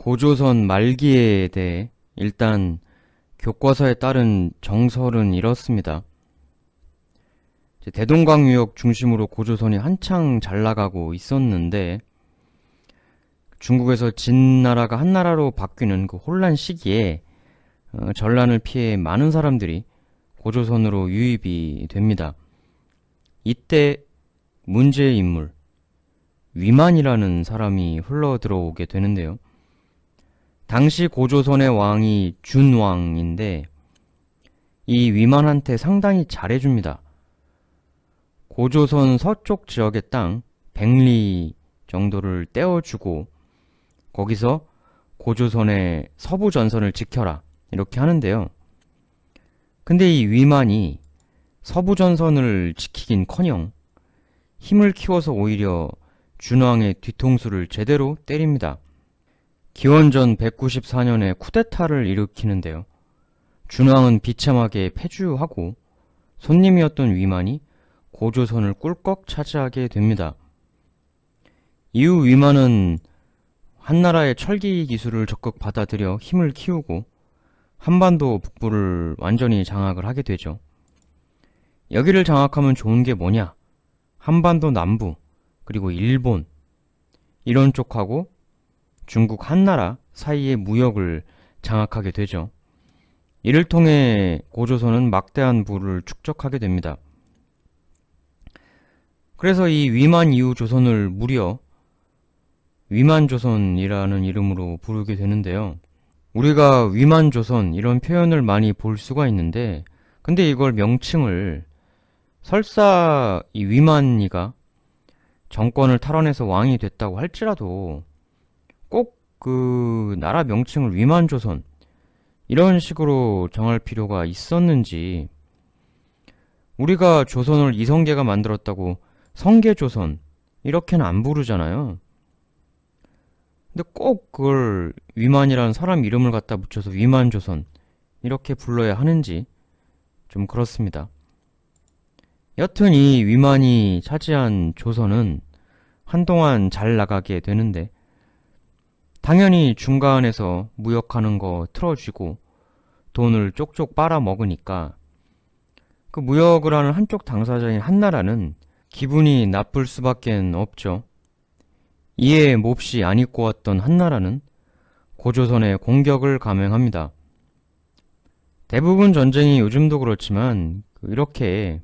고조선 말기에 대해 일단 교과서에 따른 정설은 이렇습니다. 대동강유역 중심으로 고조선이 한창 잘 나가고 있었는데 중국에서 진나라가 한나라로 바뀌는 그 혼란 시기에 어, 전란을 피해 많은 사람들이 고조선으로 유입이 됩니다. 이때 문제의 인물 위만이라는 사람이 흘러 들어오게 되는데요. 당시 고조선의 왕이 준왕인데 이 위만한테 상당히 잘해줍니다. 고조선 서쪽 지역의 땅 100리 정도를 떼어주고 거기서 고조선의 서부 전선을 지켜라 이렇게 하는데요. 근데 이 위만이 서부 전선을 지키긴커녕 힘을 키워서 오히려 준왕의 뒤통수를 제대로 때립니다. 기원전 194년에 쿠데타를 일으키는데요. 준왕은 비참하게 패주하고 손님이었던 위만이 고조선을 꿀꺽 차지하게 됩니다. 이후 위만은 한나라의 철기 기술을 적극 받아들여 힘을 키우고 한반도 북부를 완전히 장악을 하게 되죠. 여기를 장악하면 좋은 게 뭐냐? 한반도 남부, 그리고 일본, 이런 쪽하고 중국 한나라 사이의 무역을 장악하게 되죠. 이를 통해 고조선은 막대한 부를 축적하게 됩니다. 그래서 이 위만 이후 조선을 무려 위만조선이라는 이름으로 부르게 되는데요. 우리가 위만조선 이런 표현을 많이 볼 수가 있는데 근데 이걸 명칭을 설사 이 위만이가 정권을 탈환해서 왕이 됐다고 할지라도 꼭 그 나라 명칭을 위만조선 이런 식으로 정할 필요가 있었는지 우리가 조선을 이성계가 만들었다고 성계조선 이렇게는 안 부르잖아요. 근데 꼭 그걸 위만이라는 사람 이름을 갖다 붙여서 위만조선 이렇게 불러야 하는지 좀 그렇습니다. 여튼 이 위만이 차지한 조선은 한동안 잘 나가게 되는데 당연히 중간에서 무역하는 거 틀어주고 돈을 쪽쪽 빨아먹으니까 그 무역을 하는 한쪽 당사자인 한나라는 기분이 나쁠 수밖엔 없죠. 이에 몹시 안 입고 왔던 한나라는 고조선에 공격을 감행합니다. 대부분 전쟁이 요즘도 그렇지만 그 이렇게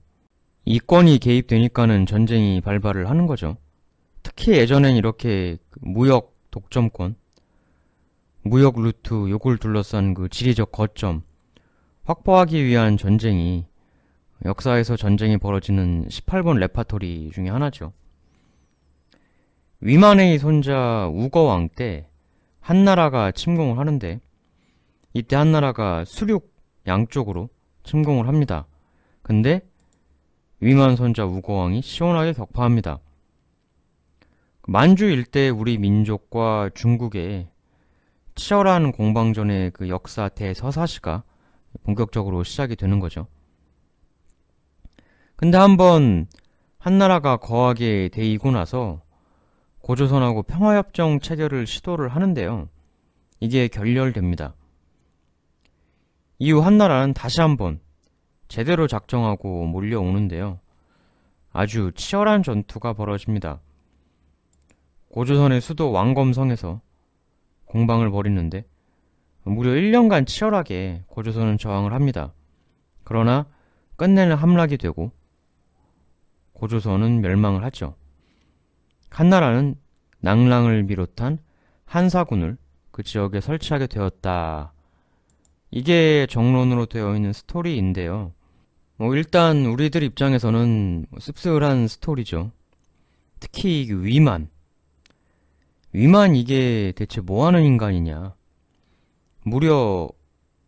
이권이 개입되니까는 전쟁이 발발을 하는 거죠. 특히 예전엔 이렇게 그 무역 독점권, 무역 루트 요걸 둘러싼 그 지리적 거점 확보하기 위한 전쟁이 역사에서 전쟁이 벌어지는 18번 레파토리 중에 하나죠. 위만의 손자 우거왕 때 한나라가 침공을 하는데 이때 한나라가 수륙 양쪽으로 침공을 합니다. 근데 위만 손자 우거왕이 시원하게 격파합니다. 만주 일대 우리 민족과 중국의 치열한 공방전의 그 역사 대서사시가 본격적으로 시작이 되는 거죠. 근데 한번 한나라가 거하게 데이고 나서 고조선하고 평화협정 체결을 시도를 하는데요. 이게 결렬됩니다. 이후 한나라는 다시 한번 제대로 작정하고 몰려오는데요. 아주 치열한 전투가 벌어집니다. 고조선의 수도 왕검성에서 공방을 벌이는데 무려 1년간 치열하게 고조선은 저항을 합니다. 그러나 끝내는 함락이 되고 고조선은 멸망을 하죠. 한나라는 낭랑을 비롯한 한사군을 그 지역에 설치하게 되었다. 이게 정론으로 되어 있는 스토리인데요. 뭐 일단 우리들 입장에서는 씁쓸한 스토리죠. 특히 위만. 위만 이게 대체 뭐하는 인간이냐. 무려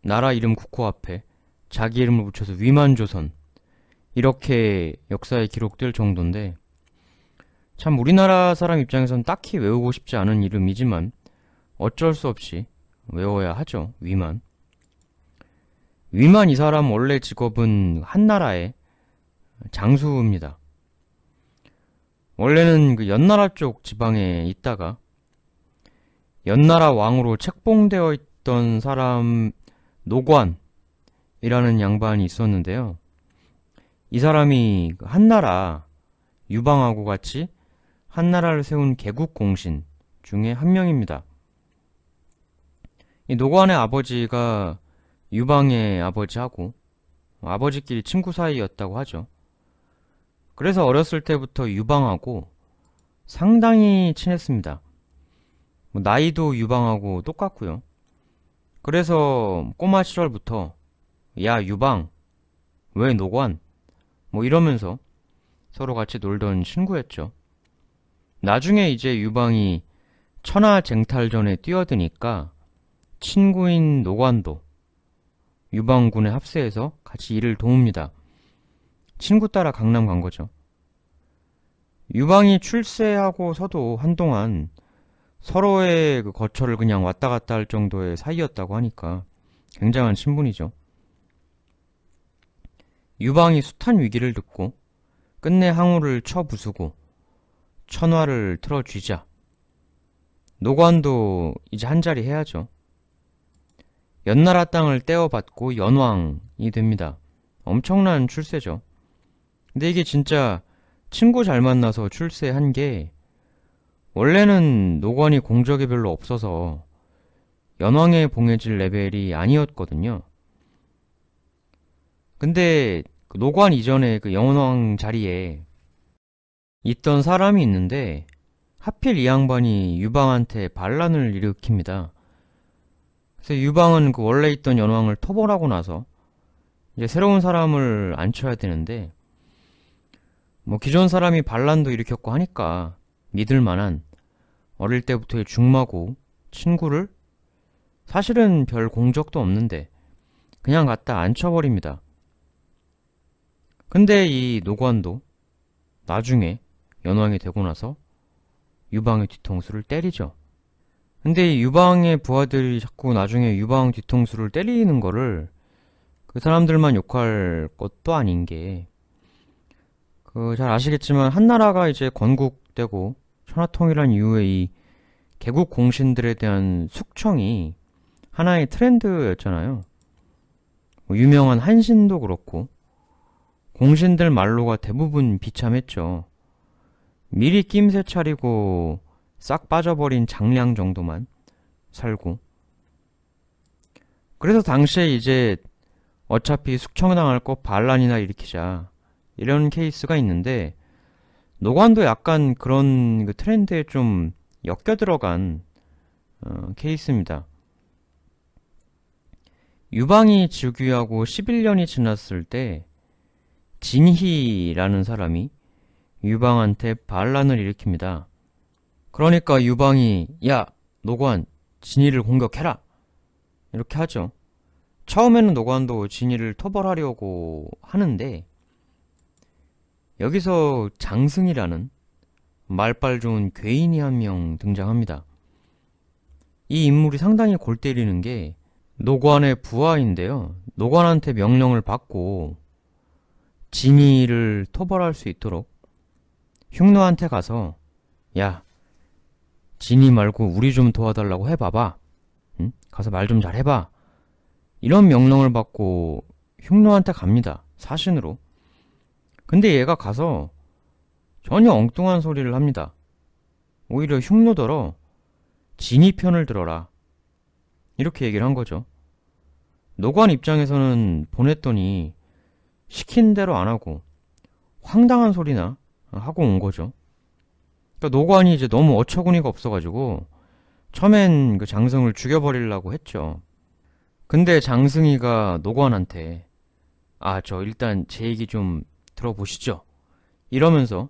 나라 이름 국호 앞에 자기 이름을 붙여서 위만조선 이렇게 역사에 기록될 정도인데 참 우리나라 사람 입장에선 딱히 외우고 싶지 않은 이름이지만 어쩔 수 없이 외워야 하죠. 위만. 위만 이 사람 원래 직업은 한나라의 장수입니다. 원래는 그 연나라 쪽 지방에 있다가 연나라 왕으로 책봉되어 있던 사람 노관이라는 양반이 있었는데요. 이 사람이 그 한나라 유방하고 같이 한나라를 세운 개국 공신 중에 한 명입니다. 이 노관의 아버지가 유방의 아버지하고 아버지끼리 친구 사이였다고 하죠. 그래서 어렸을 때부터 유방하고 상당히 친했습니다. 뭐 나이도 유방하고 똑같고요. 그래서 꼬마 시절부터 야 유방 왜 노관 뭐 이러면서 서로 같이 놀던 친구였죠. 나중에 이제 유방이 천하쟁탈전에 뛰어드니까 친구인 노관도 유방군의 합세해서 같이 일을 도웁니다. 친구 따라 강남 간 거죠. 유방이 출세하고서도 한동안 서로의 그 거처를 그냥 왔다 갔다 할 정도의 사이였다고 하니까 굉장한 친분이죠. 유방이 숱한 위기를 듣고 끝내 항우를 쳐 부수고 천화를 틀어쥐자 노관도 이제 한자리 해야죠. 연나라 땅을 떼어받고 연왕이 됩니다. 엄청난 출세죠. 근데 이게 진짜 친구 잘 만나서 출세한 게 원래는 노관이 공적이 별로 없어서 연왕에 봉해질 레벨이 아니었거든요. 근데 그 노관 이전에 그 영원왕 자리에 있던 사람이 있는데 하필 이 양반이 유방한테 반란을 일으킵니다. 그래서 유방은 그 원래 있던 연왕을 토벌하고 나서 이제 새로운 사람을 앉혀야 되는데 뭐 기존 사람이 반란도 일으켰고 하니까 믿을 만한 어릴 때부터의 중마고 친구를 사실은 별 공적도 없는데 그냥 갖다 앉혀버립니다. 근데 이 노관도 나중에 연왕이 되고 나서 유방의 뒤통수를 때리죠. 근데 이 유방의 부하들이 자꾸 나중에 유방 뒤통수를 때리는 거를 그 사람들만 욕할 것도 아닌 게, 그, 잘 아시겠지만, 한나라가 이제 건국되고, 천하통일한 이후에 이 개국 공신들에 대한 숙청이 하나의 트렌드였잖아요. 뭐 유명한 한신도 그렇고, 공신들 말로가 대부분 비참했죠. 미리 낌새 차리고 싹 빠져버린 장량 정도만 살고. 그래서 당시에 이제 어차피 숙청당할 거 반란이나 일으키자. 이런 케이스가 있는데, 노관도 약간 그런 그 트렌드에 좀 엮여 들어간 어, 케이스입니다. 유방이 즉위하고 11년이 지났을 때 진희라는 사람이 유방한테 반란을 일으킵니다. 그러니까 유방이 야 노관 진희를 공격해라 이렇게 하죠. 처음에는 노관도 진희를 토벌하려고 하는데 여기서 장승이라는 말빨 좋은 괴인이 한 명 등장합니다. 이 인물이 상당히 골 때리는 게 노관의 부하인데요. 노관한테 명령을 받고 진희를 토벌할 수 있도록 흉노한테 가서 야 진희 말고 우리 좀 도와달라고 해봐봐. 응? 가서 말 좀 잘 해봐. 이런 명령을 받고 흉노한테 갑니다. 사신으로. 근데 얘가 가서 전혀 엉뚱한 소리를 합니다. 오히려 흉노더러 진희 편을 들어라. 이렇게 얘기를 한 거죠. 노관 입장에서는 보냈더니 시킨 대로 안 하고 황당한 소리나 하고 온 거죠. 그러니까 노관이 이제 너무 어처구니가 없어가지고 처음엔 그 장승을 죽여버리려고 했죠. 근데 장승이가 노관한테 아, 저 일단 제 얘기 좀 들어보시죠. 이러면서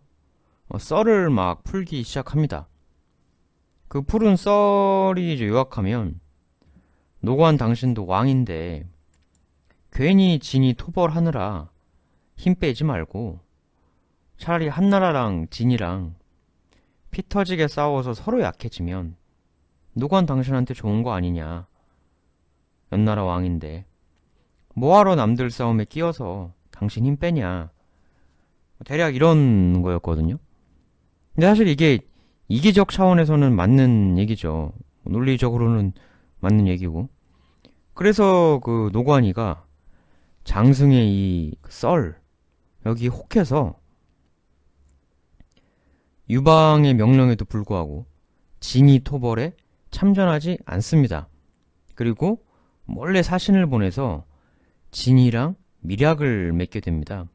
어, 썰을 막 풀기 시작합니다. 그 푸른 썰이 요약하면 노관 당신도 왕인데 괜히 진이 토벌하느라 힘 빼지 말고 차라리 한나라랑 진이랑 피 터지게 싸워서 서로 약해지면 노관 당신한테 좋은 거 아니냐. 연나라 왕인데 뭐하러 남들 싸움에 끼어서 당신 힘 빼냐. 대략 이런 거였거든요. 근데 사실 이게 이기적 차원에서는 맞는 얘기죠. 논리적으로는 맞는 얘기고. 그래서 그 노관이가 장승의 이 썰 여기 혹해서 유방의 명령에도 불구하고 진이 토벌에 참전하지 않습니다. 그리고 몰래 사신을 보내서 진이랑 밀약을 맺게 됩니다.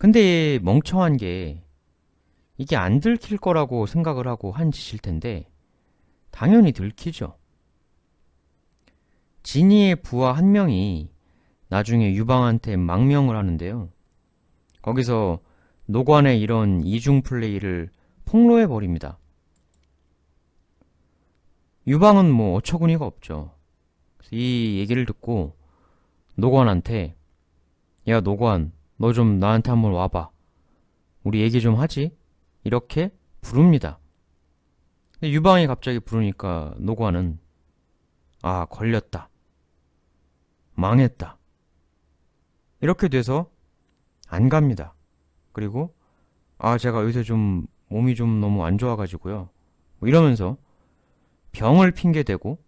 근데 멍청한 게 이게 안 들킬 거라고 생각을 하고 한 짓일 텐데 당연히 들키죠. 진이의 부하 한 명이 나중에 유방한테 망명을 하는데요. 거기서 노관의 이런 이중 플레이를 폭로해 버립니다. 유방은 뭐 어처구니가 없죠. 이 얘기를 듣고 노관한테 야 노관 너 좀 나한테 한번 와봐. 우리 얘기 좀 하지? 이렇게 부릅니다. 근데 유방이 갑자기 부르니까 노관은 아 걸렸다. 망했다. 이렇게 돼서 안 갑니다. 그리고 아 제가 요새 좀 몸이 좀 너무 안 좋아가지고요. 뭐 이러면서 병을 핑계대고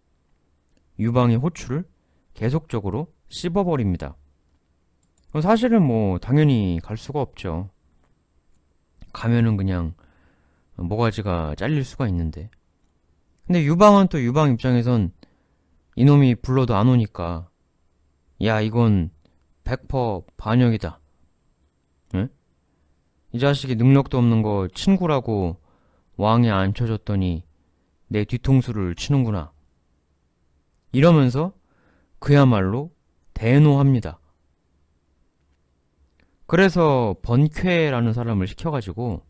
유방의 호출을 계속적으로 씹어버립니다. 사실은 뭐 당연히 갈 수가 없죠. 가면은 그냥 모가지가 잘릴 수가 있는데. 근데 유방은 또 유방 입장에선 이놈이 불러도 안 오니까 야 이건 100% 반역이다. 응? 이 자식이 능력도 없는 거 친구라고 왕에 앉혀줬더니 내 뒤통수를 치는구나. 이러면서 그야말로 대노합니다. 그래서 번쾌라는 사람을 시켜가지고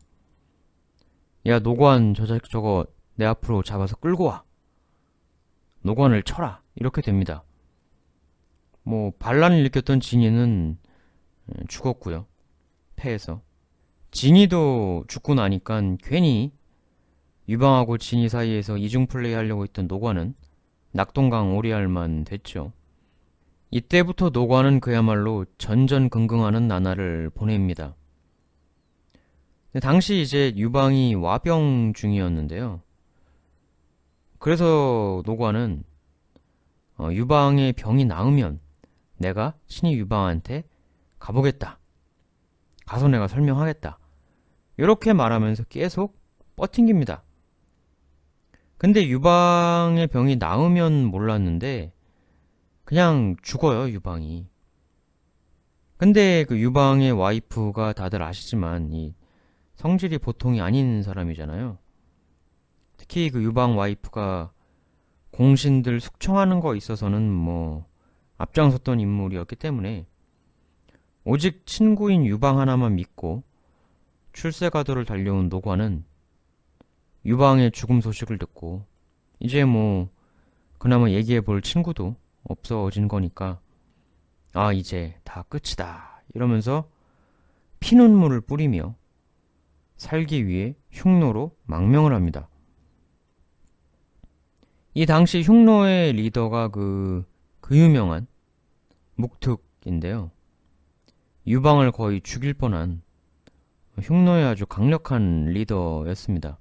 야 노관 저 자식 저거 내 앞으로 잡아서 끌고 와. 노관을 쳐라. 이렇게 됩니다. 뭐 반란을 일으켰던 진이는 죽었고요. 패해서. 진이도 죽고 나니까 괜히 유방하고 진이 사이에서 이중 플레이 하려고 했던 노관은 낙동강 오리알만 됐죠. 이때부터 노관은 그야말로 전전긍긍하는 나날을 보냅니다. 당시 이제 유방이 와병 중이었는데요. 그래서 노관은 어, 유방의 병이 나으면 내가 신이 유방한테 가보겠다. 가서 내가 설명하겠다. 이렇게 말하면서 계속 뻗팅깁니다. 근데 유방의 병이 나으면 몰랐는데 그냥 죽어요, 유방이. 근데 그 유방의 와이프가 다들 아시지만 이 성질이 보통이 아닌 사람이잖아요. 특히 그 유방 와이프가 공신들 숙청하는 거 있어서는 뭐 앞장섰던 인물이었기 때문에 오직 친구인 유방 하나만 믿고 출세가도를 달려온 노관은 유방의 죽음 소식을 듣고 이제 뭐 그나마 얘기해 볼 친구도 없어진 거니까 아 이제 다 끝이다 이러면서 피눈물을 뿌리며 살기 위해 흉노로 망명을 합니다. 이 당시 흉노의 리더가 그, 그 유명한 묵특인데요. 유방을 거의 죽일 뻔한 흉노의 아주 강력한 리더였습니다.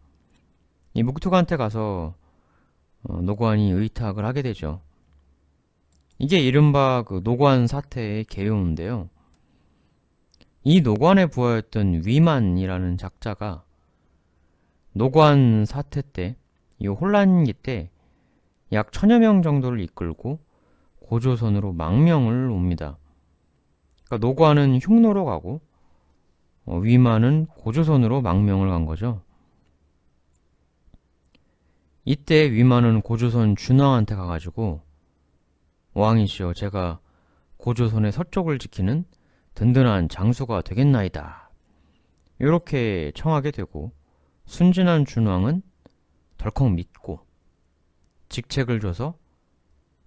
이 묵특한테 가서 어, 노관이 의탁을 하게 되죠. 이게 이른바 그 노관 사태의 개요인데요. 이 노관의 부하였던 위만이라는 작자가 노관 사태 때, 이 혼란기 때 약 천여 명 정도를 이끌고 고조선으로 망명을 옵니다. 그러니까 노관은 흉노로 가고 어, 위만은 고조선으로 망명을 간 거죠. 이때 위만은 고조선 준왕한테 가가지고 왕이시여 제가 고조선의 서쪽을 지키는 든든한 장수가 되겠나이다. 이렇게 청하게 되고 순진한 준왕은 덜컥 믿고 직책을 줘서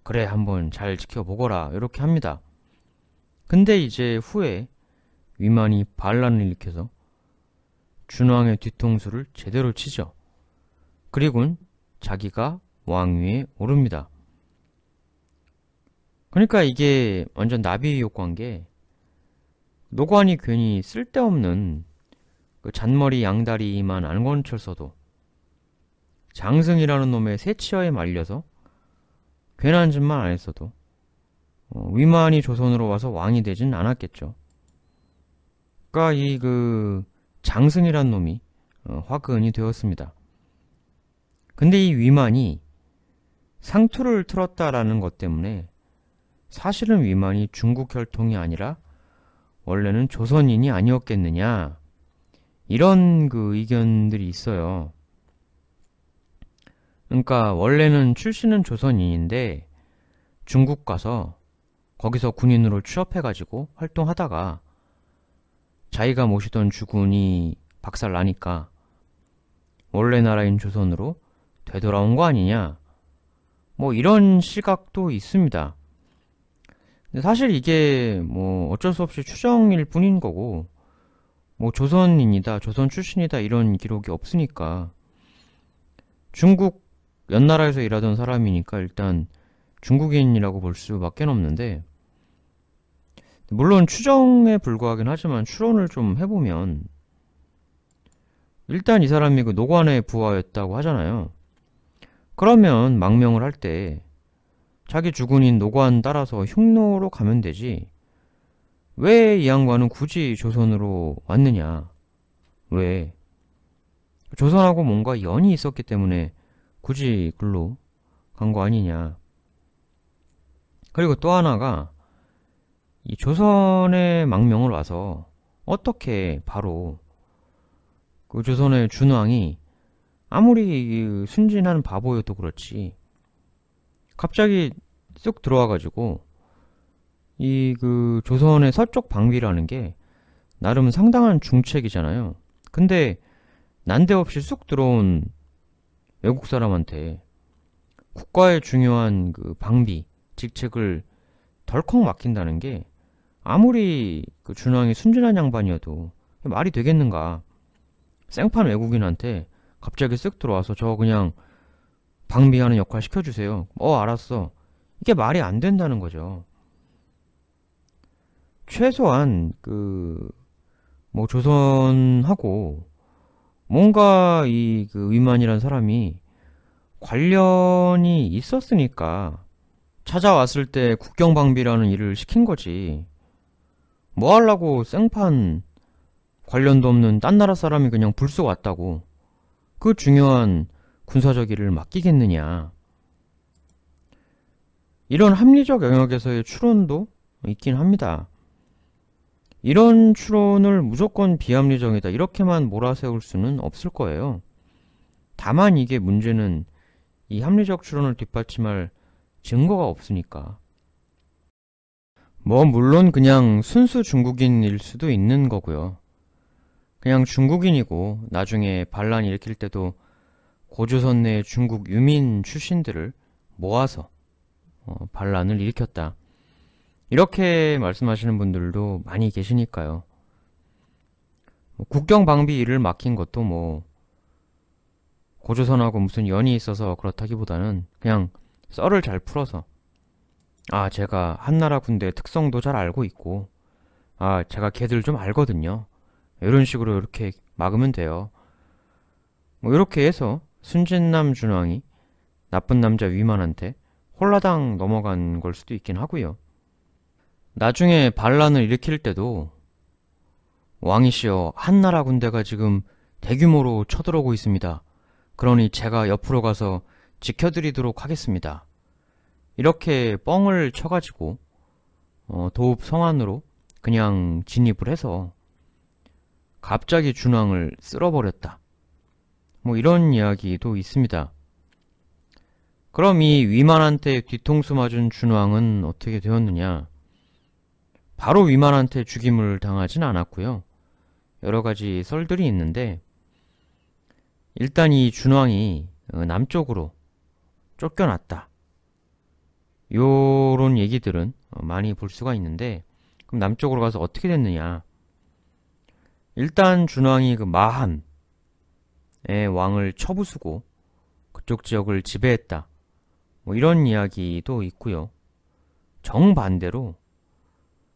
그래 한번 잘 지켜보거라 이렇게 합니다. 근데 이제 후에 위만이 반란을 일으켜서 준왕의 뒤통수를 제대로 치죠. 그리고는 자기가 왕위에 오릅니다. 그러니까 이게 완전 나비 효과인 게 노관이 괜히 쓸데없는 그 잔머리 양다리만 안건철 써도 장승이라는 놈의 새치어에 말려서 괜한 짓만 안 했어도 어, 위만이 조선으로 와서 왕이 되진 않았겠죠. 그러니까 이 그 장승이란 놈이 어, 화근이 되었습니다. 근데 이 위만이 상투를 틀었다라는 것 때문에 사실은 위만이 중국 혈통이 아니라 원래는 조선인이 아니었겠느냐 이런 그 의견들이 있어요. 그러니까 원래는 출신은 조선인인데 중국 가서 거기서 군인으로 취업해가지고 활동하다가 자기가 모시던 주군이 박살 나니까 원래 나라인 조선으로 되돌아온 거 아니냐 뭐 이런 시각도 있습니다. 사실 이게 뭐 어쩔 수 없이 추정일 뿐인 거고 뭐 조선인이다 조선 출신이다 이런 기록이 없으니까 중국 연나라에서 일하던 사람이니까 일단 중국인이라고 볼 수밖에 없는데 물론 추정에 불과하긴 하지만 추론을 좀 해보면 일단 이 사람이 그 노관의 부하였다고 하잖아요. 그러면 망명을 할 때 자기 주군인 노관 따라서 흉노로 가면 되지. 왜 이 양반은 굳이 조선으로 왔느냐? 왜? 조선하고 뭔가 연이 있었기 때문에 굳이 글로 간 거 아니냐. 그리고 또 하나가 이 조선의 망명을 와서 어떻게 바로 그 조선의 준왕이 아무리 순진한 바보여도 그렇지 갑자기 쑥 들어와가지고 이 그 조선의 서쪽 방비라는 게 나름 상당한 중책이잖아요. 근데 난데없이 쑥 들어온 외국 사람한테 국가의 중요한 그 방비, 직책을 덜컥 맡긴다는 게 아무리 그 준왕이 순진한 양반이어도 말이 되겠는가. 생판 외국인한테 갑자기 쓱 들어와서 저 그냥 방비하는 역할 시켜주세요. 어, 알았어. 이게 말이 안 된다는 거죠. 최소한 그 뭐 조선하고 뭔가 이 그 위만이란 사람이 관련이 있었으니까 찾아왔을 때 국경방비라는 일을 시킨 거지. 뭐 하려고 생판 관련도 없는 딴 나라 사람이 그냥 불쑥 왔다고. 그 중요한 군사적 일을 맡기겠느냐. 이런 합리적 영역에서의 추론도 있긴 합니다. 이런 추론을 무조건 비합리적이다 이렇게만 몰아세울 수는 없을 거예요. 다만 이게 문제는 이 합리적 추론을 뒷받침할 증거가 없으니까. 뭐 물론 그냥 순수 중국인일 수도 있는 거고요. 그냥 중국인이고 나중에 반란 일으킬 때도 고조선 내 중국 유민 출신들을 모아서 어, 반란을 일으켰다. 이렇게 말씀하시는 분들도 많이 계시니까요. 뭐 국경 방비 일을 맡긴 것도 뭐 고조선하고 무슨 연이 있어서 그렇다기보다는 그냥 썰을 잘 풀어서 아 제가 한나라 군대 특성도 잘 알고 있고 아 제가 걔들 좀 알거든요. 이런 식으로 이렇게 막으면 돼요. 뭐 이렇게 해서 순진남 준왕이 나쁜 남자 위만한테 홀라당 넘어간 걸 수도 있긴 하고요. 나중에 반란을 일으킬 때도 왕이시여 한나라 군대가 지금 대규모로 쳐들어오고 있습니다. 그러니 제가 옆으로 가서 지켜드리도록 하겠습니다. 이렇게 뻥을 쳐가지고 어, 도읍 성안으로 그냥 진입을 해서 갑자기 준왕을 쓸어버렸다. 뭐 이런 이야기도 있습니다. 그럼 이 위만한테 뒤통수 맞은 준왕은 어떻게 되었느냐? 바로 위만한테 죽임을 당하진 않았고요. 여러 가지 썰들이 있는데 일단 이 준왕이 어, 남쪽으로 쫓겨났다. 요런 얘기들은 어, 많이 볼 수가 있는데 그럼 남쪽으로 가서 어떻게 됐느냐? 일단 준왕이 그 마한의 왕을 처부수고 그쪽 지역을 지배했다. 뭐 이런 이야기도 있고요. 정반대로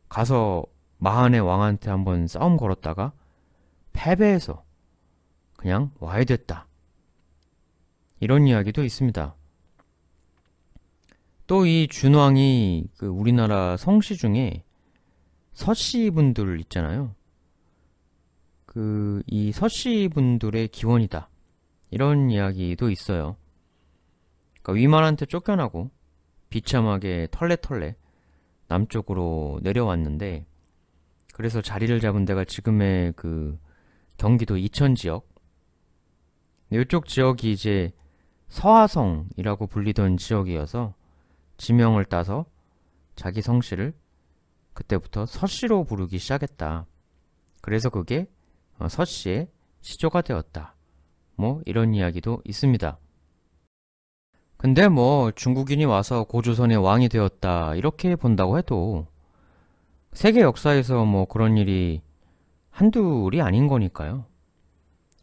가서 마한의 왕한테 한번 싸움 걸었다가 패배해서 그냥 와야 됐다. 이런 이야기도 있습니다. 또 이 준왕이 그 우리나라 성씨 중에 서씨 분들 있잖아요. 그 이 서씨 분들의 기원이다. 이런 이야기도 있어요. 그러니까 위만한테 쫓겨나고 비참하게 털레털레 남쪽으로 내려왔는데 그래서 자리를 잡은 데가 지금의 그 경기도 이천 지역 이쪽 지역이 이제 서하성이라고 불리던 지역이어서 지명을 따서 자기 성씨를 그때부터 서씨로 부르기 시작했다. 그래서 그게 어, 서씨의 시조가 되었다. 뭐 이런 이야기도 있습니다. 근데 뭐 중국인이 와서 고조선의 왕이 되었다 이렇게 본다고 해도 세계 역사에서 뭐 그런 일이 한둘이 아닌 거니까요.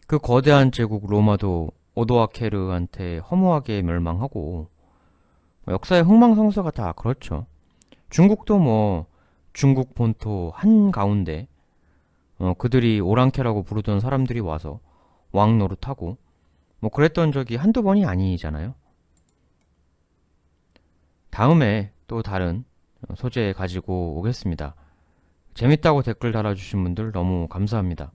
그 거대한 제국 로마도 오도아케르한테 허무하게 멸망하고 뭐 역사의 흥망성쇠가 다 그렇죠. 중국도 뭐 중국 본토 한 가운데 어, 그들이 오랑캐라고 부르던 사람들이 와서 왕 노릇하고 뭐 그랬던 적이 한두 번이 아니잖아요. 다음에 또 다른 소재 가지고 오겠습니다. 재밌다고 댓글 달아주신 분들 너무 감사합니다.